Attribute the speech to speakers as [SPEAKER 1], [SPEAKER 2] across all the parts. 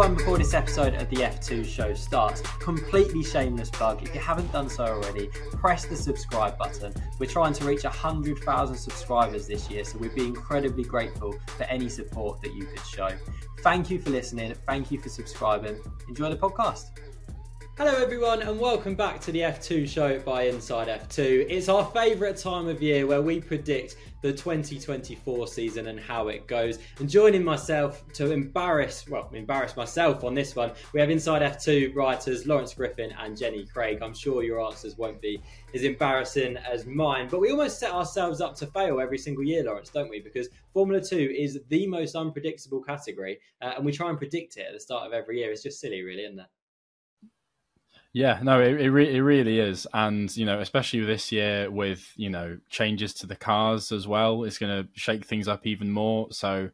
[SPEAKER 1] one before this episode of the F2 show starts. Completely shameless plug. If you haven't done so already, press the subscribe button. We're trying to reach 100,000 subscribers this year, so we'd be incredibly grateful for any support that you could show. Thank you for listening. Thank you for subscribing. Enjoy the podcast. Hello, everyone, and welcome back to the F2 show by Inside F2. It's our favourite time of year where we predict the 2024 season and how it goes. And joining myself to embarrass, well, embarrass myself on this one, we have Inside F2 writers Lawrence Griffin and Jenny Craig. I'm sure your answers won't be as embarrassing as mine, but we almost set ourselves up to fail every single year, Lawrence, don't we? Because Formula 2 is the most unpredictable category, uh, and we try and predict it at the start of every year. It's just silly, really, isn't it?
[SPEAKER 2] Yeah, no, it it, re- it really is, and you know, especially this year with you know changes to the cars as well, it's going to shake things up even more. So,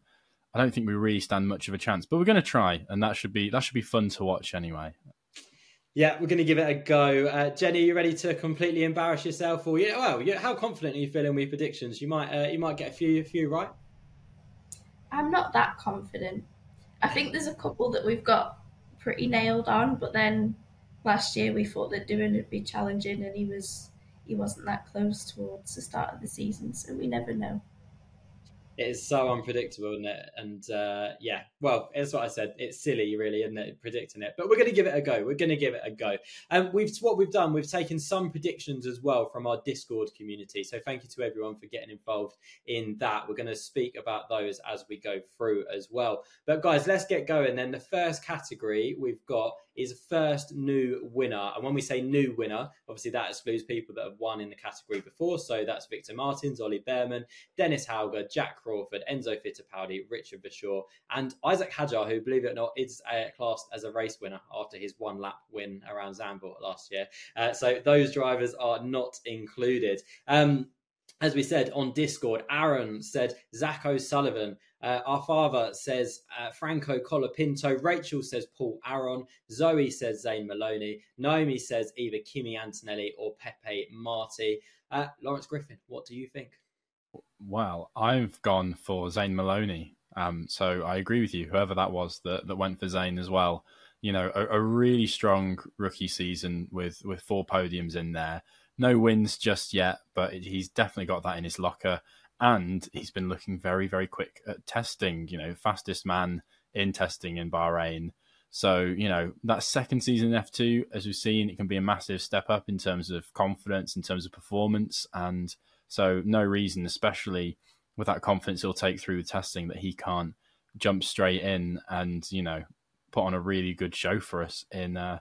[SPEAKER 2] I don't think we really stand much of a chance, but we're going to try, and that should be that should be fun to watch anyway.
[SPEAKER 1] Yeah, we're going to give it a go. Uh, Jenny, are you ready to completely embarrass yourself, or yeah, well, yeah, how confident are you feeling with predictions? You might uh, you might get a few a few right.
[SPEAKER 3] I'm not that confident. I think there's a couple that we've got pretty nailed on, but then last year we thought that doing it would be challenging, and he was he wasn't that close towards the start of the season, so we never know
[SPEAKER 1] it is so unpredictable, isn't it? And uh, yeah, well, that's what I said. It's silly, really, isn't it, predicting it? But we're going to give it a go. We're going to give it a go. And we've what we've done. We've taken some predictions as well from our Discord community. So thank you to everyone for getting involved in that. We're going to speak about those as we go through as well. But guys, let's get going. Then the first category we've got is first new winner. And when we say new winner, obviously that excludes people that have won in the category before. So that's Victor Martins, Ollie Bearman, Dennis Hauger, Jak Crawford, Enzo Fittipaldi, Richard Verschoor, and Isack Hadjar, who, believe it or not, is uh, classed as a race winner after his one lap win around Zandvoort last year. Uh, so those drivers are not included. Um, as we said on Discord, Aaron said Zak O'Sullivan. Uh, our father says uh, Franco Colapinto. Rachel says Paul Aron. Zoe says Zane Maloney. Naomi says either Kimi Antonelli or Pepe Marti. Uh, Lawrence Griffin, what do you think?
[SPEAKER 2] Well, I've gone for Zane Maloney. Um, so I agree with you. Whoever that was that, that went for Zane as well. You know, a, a really strong rookie season with with four podiums in there. No wins just yet, but he's definitely got that in his locker and he's been looking very, very quick at testing. You know, fastest man in testing in Bahrain. So you know that second season in F two, as we've seen, it can be a massive step up in terms of confidence, in terms of performance, and so no reason, especially with that confidence he'll take through the testing, that he can't jump straight in and you know put on a really good show for us in uh,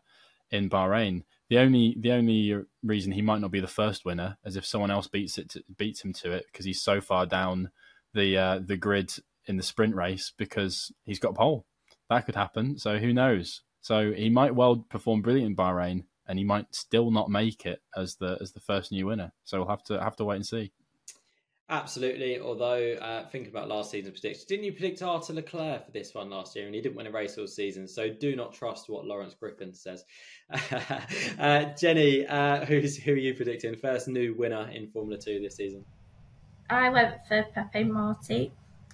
[SPEAKER 2] in Bahrain. The only the only reason he might not be the first winner is if someone else beats it to, beats him to it because he's so far down the uh, the grid in the sprint race because he's got pole. That could happen. So who knows? So he might well perform brilliant in Bahrain, and he might still not make it as the as the first new winner. So we'll have to have to wait and see.
[SPEAKER 1] Absolutely. Although uh, thinking about last season's predictions, didn't you predict Arthur Leclerc for this one last year, and he didn't win a race all season? So do not trust what Lawrence Griffin says. uh, Jenny, uh, who's who are you predicting first new winner in Formula Two this season?
[SPEAKER 3] I went for Pepe Marti.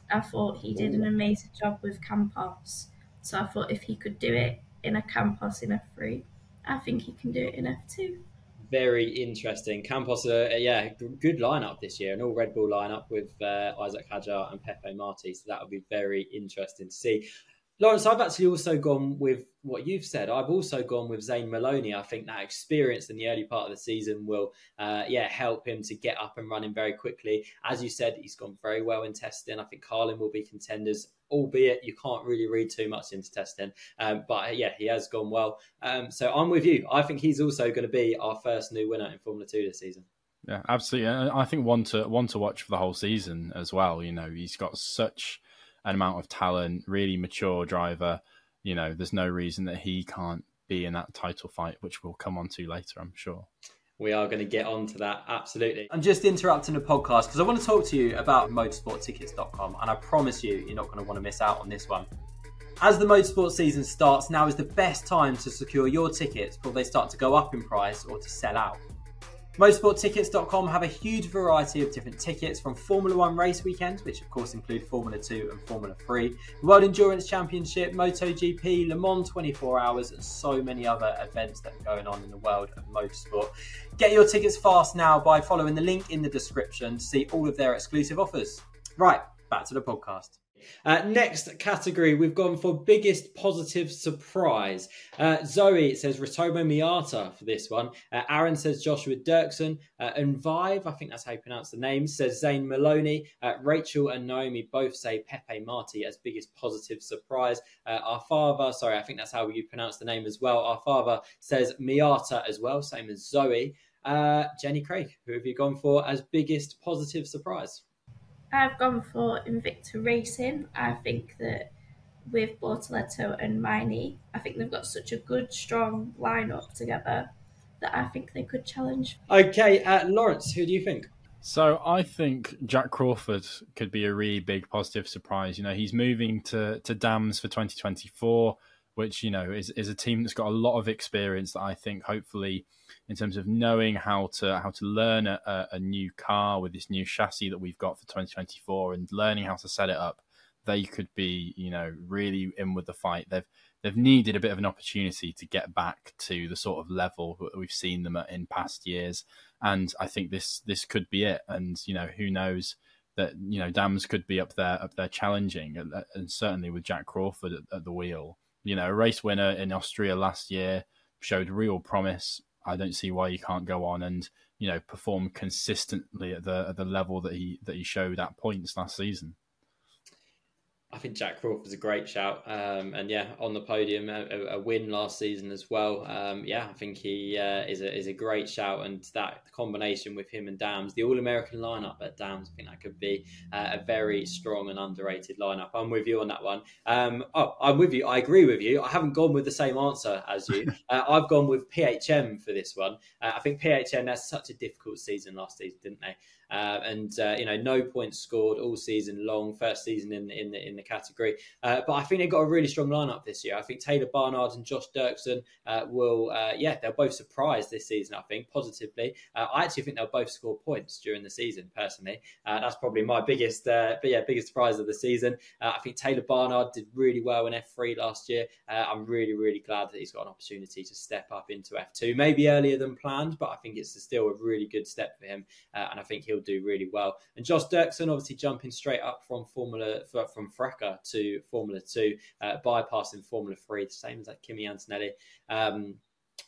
[SPEAKER 3] I thought he did an amazing job with Campos, so I thought if he could do it in a Campos in F3, I think he can do it in F2
[SPEAKER 1] very interesting. Campos, uh, yeah, good lineup this year, an all Red Bull lineup with uh, Isack Hadjar and Pepe Marti. So that would be very interesting to see. Lawrence, I've actually also gone with what you've said. I've also gone with Zane Maloney. I think that experience in the early part of the season will, uh, yeah, help him to get up and running very quickly. As you said, he's gone very well in testing. I think Carlin will be contenders, albeit you can't really read too much into testing. Um, but yeah, he has gone well. Um, so I'm with you. I think he's also going to be our first new winner in Formula Two this season.
[SPEAKER 2] Yeah, absolutely. I think one to one to watch for the whole season as well. You know, he's got such an amount of talent, really mature driver. You know, there's no reason that he can't be in that title fight, which we'll come on to later, I'm sure.
[SPEAKER 1] We are going to get on to that, absolutely. I'm just interrupting the podcast because I want to talk to you about motorsporttickets.com, and I promise you, you're not going to want to miss out on this one. As the motorsport season starts, now is the best time to secure your tickets before they start to go up in price or to sell out. Motorsporttickets.com have a huge variety of different tickets from Formula One race weekends, which of course include Formula 2 and Formula 3, World Endurance Championship, MotoGP, Le Mans 24 Hours, and so many other events that are going on in the world of motorsport. Get your tickets fast now by following the link in the description to see all of their exclusive offers. Right, back to the podcast. Uh, next category, we've gone for biggest positive surprise. Uh, Zoe says Ritomo Miyata for this one. Uh, Aaron says Joshua Dürksen. Uh, and Vive, I think that's how you pronounce the name, says Zane Maloney. Uh, Rachel and Naomi both say Pepe Marti as biggest positive surprise. Uh, our father, sorry, I think that's how you pronounce the name as well. Our father says Miyata as well, same as Zoe. Jenny Craig, who have you gone for as biggest positive surprise?
[SPEAKER 3] I've gone for Invicta Racing. I think that with Bortoleto and Maini, I think they've got such a good, strong lineup together that I think they could challenge.
[SPEAKER 1] Okay, uh, Lawrence, who do you think?
[SPEAKER 2] So I think Jak Crawford could be a really big positive surprise. You know, he's moving to to Dams for 2024 which you know is, is a team that's got a lot of experience that I think hopefully in terms of knowing how to how to learn a, a, new car with this new chassis that we've got for 2024 and learning how to set it up they could be you know really in with the fight. They've they've needed a bit of an opportunity to get back to the sort of level that we've seen them at in past years. And I think this this could be it. And you know who knows that you know Dams could be up there up there challenging and, and certainly with Jak Crawford at, at the wheel. You know, a race winner in Austria last year showed real promise. I don't see why he can't go on and you know perform consistently at the at the level that he that he showed at points last season.
[SPEAKER 1] I think Jak Crawford's a great shout, um, and yeah, on the podium, a, a, win last season as well. Um, yeah, I think he uh, is a is a great shout, and that combination with him and Dams, the All American lineup at Dams, I think that could be uh, a very strong and underrated lineup. I'm with you on that one. Um, oh, I'm with you. I agree with you. I haven't gone with the same answer as you. uh, I've gone with PHM for this one. Uh, I think PHM has such a difficult season last season, didn't they? Uh, and uh, you know no points scored all season long, first season in in the in the category. Uh, but I think they've got a really strong lineup this year. I think Taylor Barnard and Josh Dürksen uh, will, uh, yeah, they'll both surprise this season. I think positively. Uh, I actually think they'll both score points during the season. Personally, that's probably my biggest, but yeah, biggest surprise of the season. I think Taylor Barnard did really well in F3 last year. I'm really really glad that he's got an opportunity to step up into F2, maybe earlier than planned, but I think it's still a really good step for him, and I think he'll do really well. And Josh Dürksen, obviously jumping straight up from Formula from FRECA to Formula Two, uh, bypassing Formula Three, the same as like Kimi Antonelli. Um,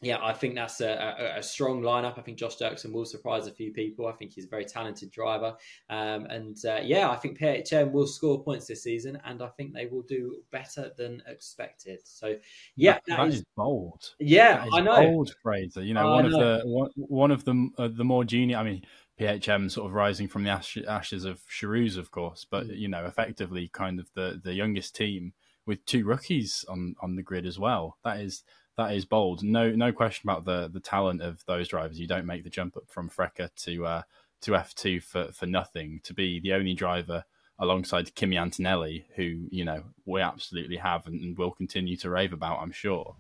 [SPEAKER 1] yeah, I think that's a, a, a, strong lineup. I think Josh Dürksen will surprise a few people. I think he's a very talented driver. Um, and uh, yeah, I think PHM will score points this season, and I think they will do better than expected. So yeah,
[SPEAKER 2] that, that is, is, bold.
[SPEAKER 1] Yeah,
[SPEAKER 2] I
[SPEAKER 1] know.
[SPEAKER 2] Bold, Fraser. You know, one know. of the one, one of the uh, the more junior. I mean, PHM sort of rising from the ash, ashes of Charouz, of course, but mm. you know, effectively kind of the the youngest team with two rookies on on the grid as well. That is that is bold. No no question about the the talent of those drivers. You don't make the jump up from FRECA to uh, to F two for for nothing. To be the only driver alongside Kimi Antonelli, who you know we absolutely have and, and will continue to rave about, I'm sure.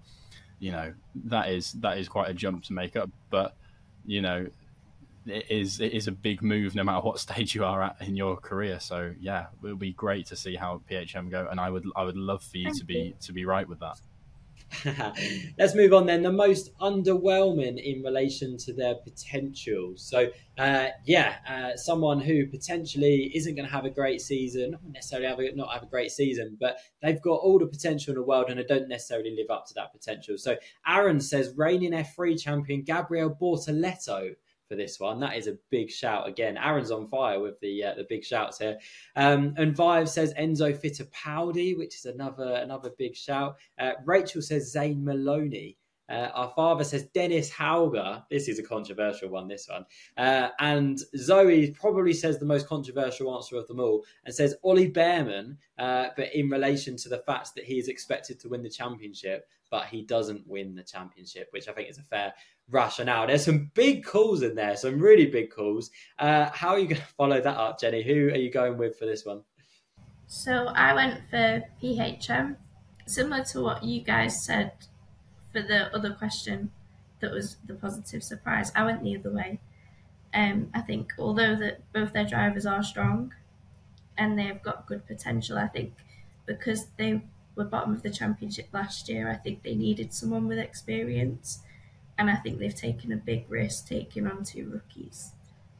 [SPEAKER 2] You know that is that is quite a jump to make up, but you know it is it is a big move no matter what stage you are at in your career. So yeah, it would be great to see how PHM go, and I would I would love for you Thank to be you. to be right with that.
[SPEAKER 1] Let's move on then. The most underwhelming in relation to their potential. So, uh, yeah, uh, someone who potentially isn't going to have a great season, not necessarily have a, not have a great season, but they've got all the potential in the world and they don't necessarily live up to that potential. So, Aaron says reigning F3 champion Gabriel Bortoleto for this one. That is a big shout again. Aaron's on fire with the uh, the big shouts here. Um, and Vive says Enzo Fittipaldi, which is another another big shout. Uh, Rachel says Zane Maloney. Uh, our father says Dennis Hauger. This is a controversial one, this one. Uh, and Zoe probably says the most controversial answer of them all and says Ollie Bearman, uh, but in relation to the fact that he is expected to win the championship, but he doesn't win the championship, which I think is a fair rationale. There's some big calls in there, some really big calls. Uh, how are you going to follow that up, Jenny? Who are you going with for this one?
[SPEAKER 3] So I went for PHM, similar to what you guys said for the other question that was the positive surprise. I went the other way. Um, I think although that both their drivers are strong and they've got good potential, I think because they were bottom of the championship last year, I think they needed someone with experience, and I think they've taken a big risk taking on two rookies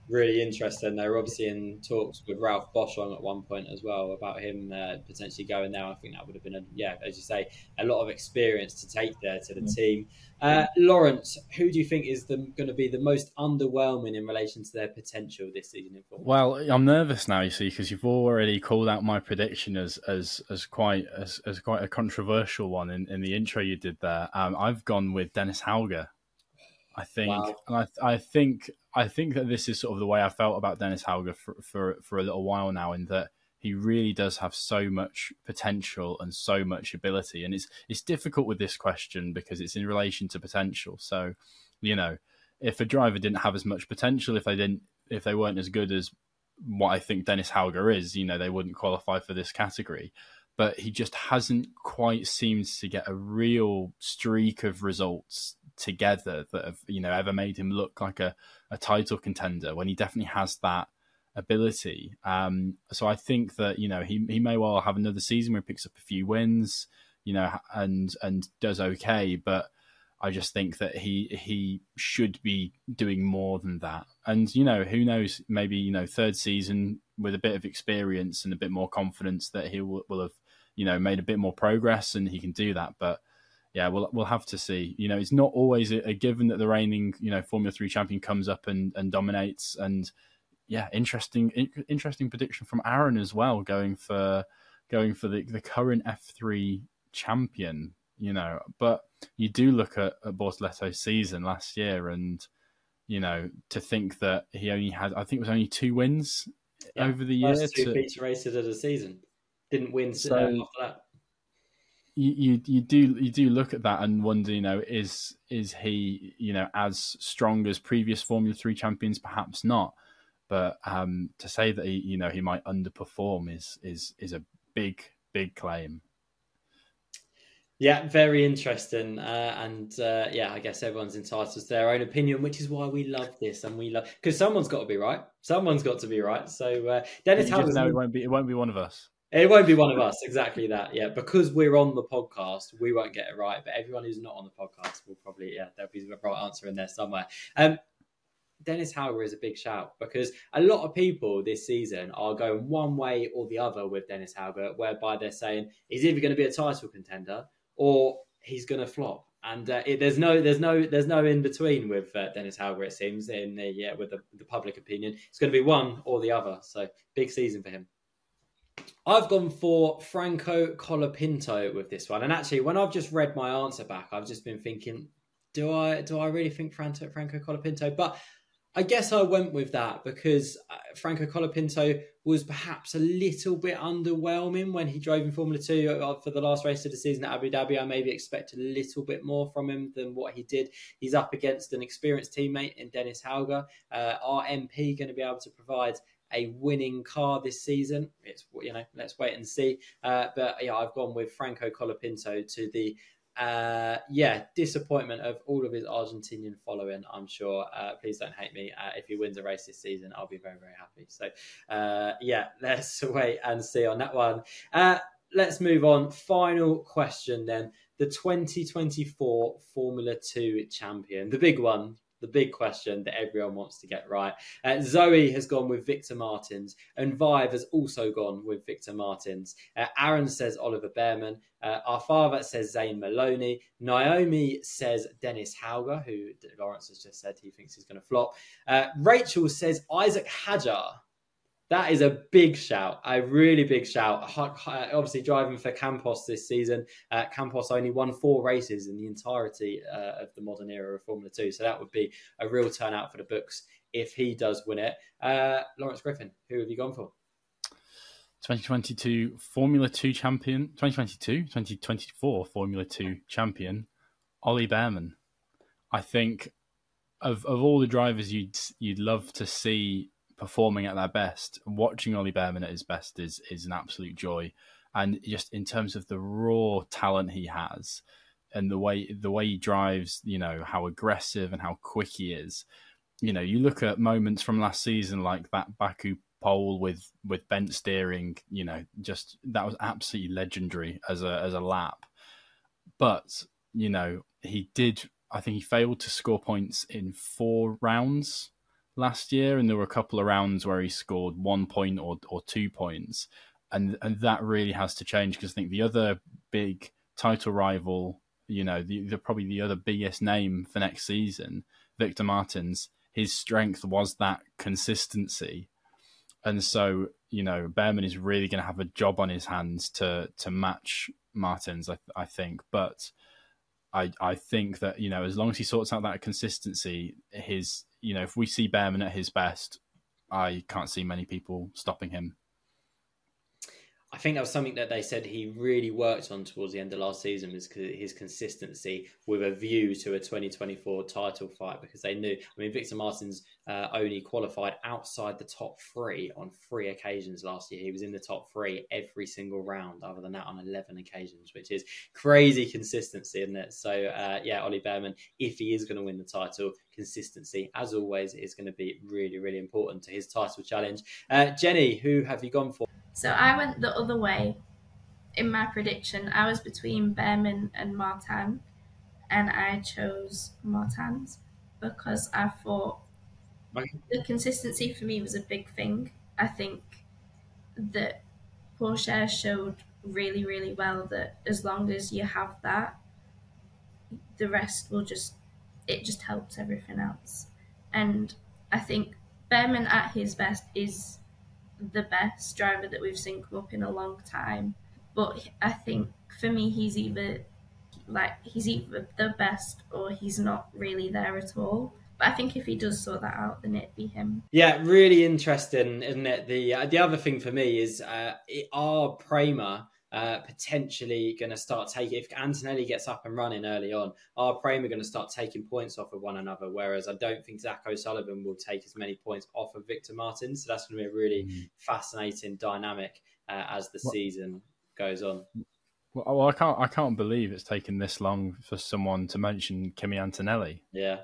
[SPEAKER 1] really interesting. They were obviously in talks with Ralph Boschung at one point as well about him uh, potentially going there. I think that would have been, a, yeah, as you say, a lot of experience to take there to the mm. team. Uh, Lawrence, who do you think is going to be the most underwhelming in relation to their potential this season? In
[SPEAKER 2] well, I'm nervous now, you see, because you've already called out my prediction as as as quite as, as quite a controversial one in, in the intro you did there. Um, I've gone with Dennis Hauger. I think, wow. and I, I think, I think that this is sort of the way I felt about Dennis Hauger for, for, for a little while now, in that he really does have so much potential and so much ability, and it's it's difficult with this question because it's in relation to potential. So, you know, if a driver didn't have as much potential, if they didn't, if they weren't as good as what I think Dennis Hauger is, you know, they wouldn't qualify for this category. But he just hasn't quite seemed to get a real streak of results together that have you know ever made him look like a, a title contender when he definitely has that ability. Um, so I think that you know he he may well have another season where he picks up a few wins, you know, and and does okay, but I just think that he he should be doing more than that. And you know, who knows? Maybe you know, third season with a bit of experience and a bit more confidence that he will, will have you know made a bit more progress and he can do that. But yeah, we'll we'll have to see. You know, it's not always a, a, given that the reigning you know Formula Three champion comes up and, and dominates. And yeah, interesting in, interesting prediction from Aaron as well, going for going for the the current F three champion. You know, but you do look at, at Bortoleto's season last year, and you know to think that he only had I think it was only two wins yeah, over the year.
[SPEAKER 1] Two to, feature races of the season, didn't win so, after that
[SPEAKER 2] you, you you do you do look at that and wonder, you know, is is he, you know, as strong as previous Formula Three champions? Perhaps not. But um, to say that he, you know, he might underperform is is is a big big claim.
[SPEAKER 1] Yeah, very interesting, uh, and uh, yeah, I guess everyone's entitled to their own opinion, which is why we love this, and we love because someone's got to be right. Someone's got to be right. So uh, Dennis,
[SPEAKER 2] how no, it won't be it won't be one of us.
[SPEAKER 1] It won't be one of us, exactly that. Yeah, because we're on the podcast, we won't get it right. But everyone who's not on the podcast will probably, yeah, there'll be the right answer in there somewhere. Um, Dennis Hauger is a big shout because a lot of people this season are going one way or the other with Dennis Hauger, whereby they're saying he's either going to be a title contender or he's going to flop. And uh, it, there's no, there's no, there's no in between with uh, Dennis Hauger. It seems in the yeah, with the, the public opinion, it's going to be one or the other. So big season for him. I've gone for Franco Colapinto with this one, and actually, when I've just read my answer back, I've just been thinking, do I do I really think Franco, Franco Colapinto? But I guess I went with that because uh, Franco Colapinto was perhaps a little bit underwhelming when he drove in Formula Two uh, for the last race of the season at Abu Dhabi. I maybe expected a little bit more from him than what he did. He's up against an experienced teammate in Dennis Hauger. Uh, our MP going to be able to provide a winning car this season. It's you know let's wait and see. Uh, but yeah, I've gone with Franco Colapinto to the uh, yeah disappointment of all of his Argentinian following. I'm sure. Uh, please don't hate me. Uh, if he wins a race this season, I'll be very very happy. So uh, yeah, let's wait and see on that one. Uh, let's move on. Final question then. The 2024 Formula 2 champion, the big one, the big question that everyone wants to get right. Uh, Zoe has gone with Victor Martins, and Vive has also gone with Victor Martins. Uh, Aaron says Oliver Bearman. Uh, our father says Zane Maloney. Naomi says Dennis Hauger, who Lawrence has just said he thinks he's going to flop. Uh, Rachel says Isack Hadjar. That is a big shout, a really big shout. Obviously, driving for Campos this season. Uh, Campos only won four races in the entirety uh, of the modern era of Formula Two, so that would be a real turnout for the books if he does win it. Uh, Lawrence Griffin, who have you gone for?
[SPEAKER 2] 2022 Formula 2 champion, 2022, 2024 Formula 2 champion, Ollie Bearman. I think of of all the drivers you'd you'd love to see performing at their best. Watching Ollie Bearman at his best is is an absolute joy, and just in terms of the raw talent he has, and the way the way he drives, you know how aggressive and how quick he is. you know, you look at moments from last season like that Baku pole with with bent steering. You know, just that was absolutely legendary as a as a lap. But you know, he did. I think he failed to score points in four rounds last year, and there were a couple of rounds where he scored one point or or two points, and and that really has to change because I think the other big title rival, you know, the, the probably the other biggest name for next season, Victor Martins, his strength was that consistency, and so you know Bearman is really going to have a job on his hands to to match Martins, I, I think, but. I, I think that you know as long as he sorts out that consistency, his you know if we see Bearman at his best, I can't see many people stopping him.
[SPEAKER 1] I think that was something that they said he really worked on towards the end of last season was his consistency with a view to a 2024 title fight because they knew. I mean, Victor Martins uh, only qualified outside the top three on three occasions last year. He was in the top three every single round, other than that, on 11 occasions, which is crazy consistency, isn't it? So, uh, yeah, Ollie Bearman, if he is going to win the title, consistency, as always, is going to be really, really important to his title challenge. Uh, Jenny, who have you gone for?
[SPEAKER 3] So I went the other way in my prediction. I was between Bearman and Martin, and I chose Martins because I thought the consistency for me was a big thing. I think that Pourchaire showed really, really well that as long as you have that, the rest will just it just helps everything else. And I think Bearman at his best is the best driver that we've seen come up in a long time. But I think for me, he's either like he's either the best or he's not really there at all. But I think if he does sort that out, then it'd be him.
[SPEAKER 1] Yeah, really interesting, isn't it? The uh, the other thing for me is uh, Prema uh, potentially going to start taking. If Antonelli gets up and running early on, our Prema going to start taking points off of one another. Whereas I don't think Zak O'Sullivan will take as many points off of Victor Martin. So that's going to be a really mm. fascinating dynamic uh, as the season goes on.
[SPEAKER 2] Well, I can't. I can't believe it's taken this long for someone to mention Kimi Antonelli.
[SPEAKER 1] Yeah.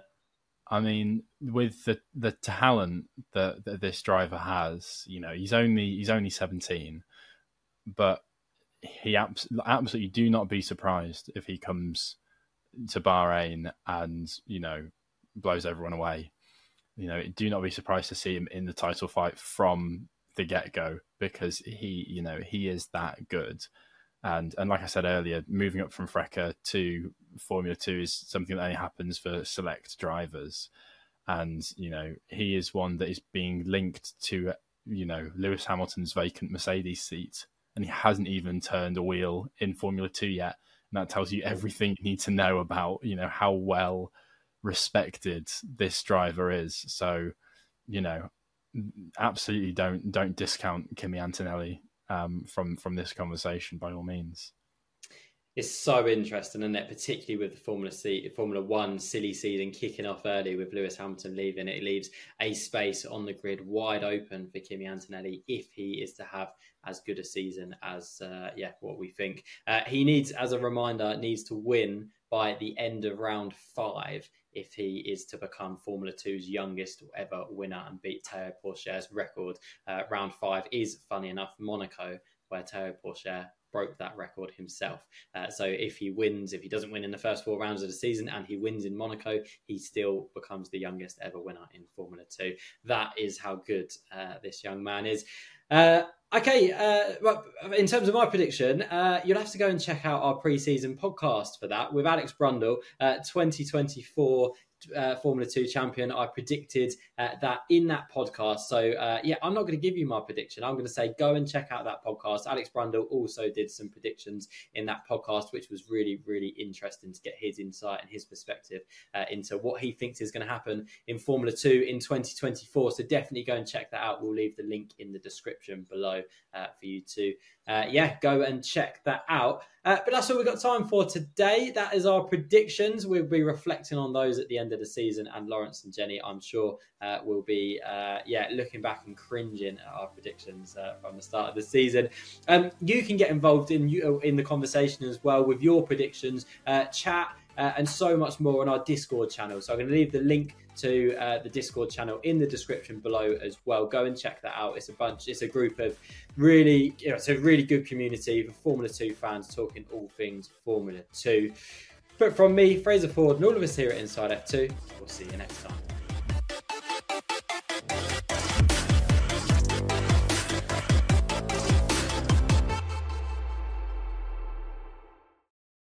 [SPEAKER 2] I mean, with the the talent that, that this driver has, you know, he's only he's only seventeen, but he abs- absolutely do not be surprised if he comes to Bahrain and you know blows everyone away. You know, do not be surprised to see him in the title fight from the get go because he, you know, he is that good. And and like I said earlier, moving up from FRECA to Formula Two is something that only happens for select drivers. And you know, he is one that is being linked to you know Lewis Hamilton's vacant Mercedes seat and he hasn't even turned a wheel in Formula Two yet. And that tells you everything you need to know about you know how well respected this driver is. So, you know, absolutely don't don't discount Kimi Antonelli um, from from this conversation by all means
[SPEAKER 1] is so interesting, and that particularly with the Formula C, Formula One silly season kicking off early with Lewis Hamilton leaving, it leaves a space on the grid wide open for Kimi Antonelli if he is to have as good a season as uh, yeah what we think. Uh, he needs, as a reminder, needs to win by the end of round five if he is to become Formula 2's youngest ever winner and beat Théo Pourchaire's record. Uh, round five is, funny enough, Monaco, where Théo Pourchaire broke that record himself. Uh, so if he wins, if he doesn't win in the first four rounds of the season and he wins in Monaco, he still becomes the youngest ever winner in Formula Two. That is how good uh, this young man is. Uh, okay, uh, well, in terms of my prediction, uh, you'll have to go and check out our pre-season podcast for that with Alex Brundle, uh, 2024 uh, Formula Two champion. I predicted uh, that in that podcast. So uh, yeah, I'm not going to give you my prediction. I'm going to say go and check out that podcast. Alex Brundle also did some predictions in that podcast, which was really really interesting to get his insight and his perspective uh, into what he thinks is going to happen in Formula Two in 2024. So definitely go and check that out. We'll leave the link in the description below uh, for you to uh, yeah, go and check that out. Uh, but that's all we've got time for today. That is our predictions. We'll be reflecting on those at the end of the season. And Lawrence and Jenny, I'm sure, uh, will be, uh, yeah, looking back and cringing at our predictions uh, from the start of the season. Um, you can get involved in in the conversation as well with your predictions. Uh, chat uh, and so much more on our Discord channel. So I'm going to leave the link to uh, the Discord channel in the description below as well. Go and check that out. It's a bunch. It's a group of really, you know, it's a really good community for Formula Two fans talking all things Formula Two. But from me, Fraser Ford, and all of us here at Inside F2, we'll see you next time.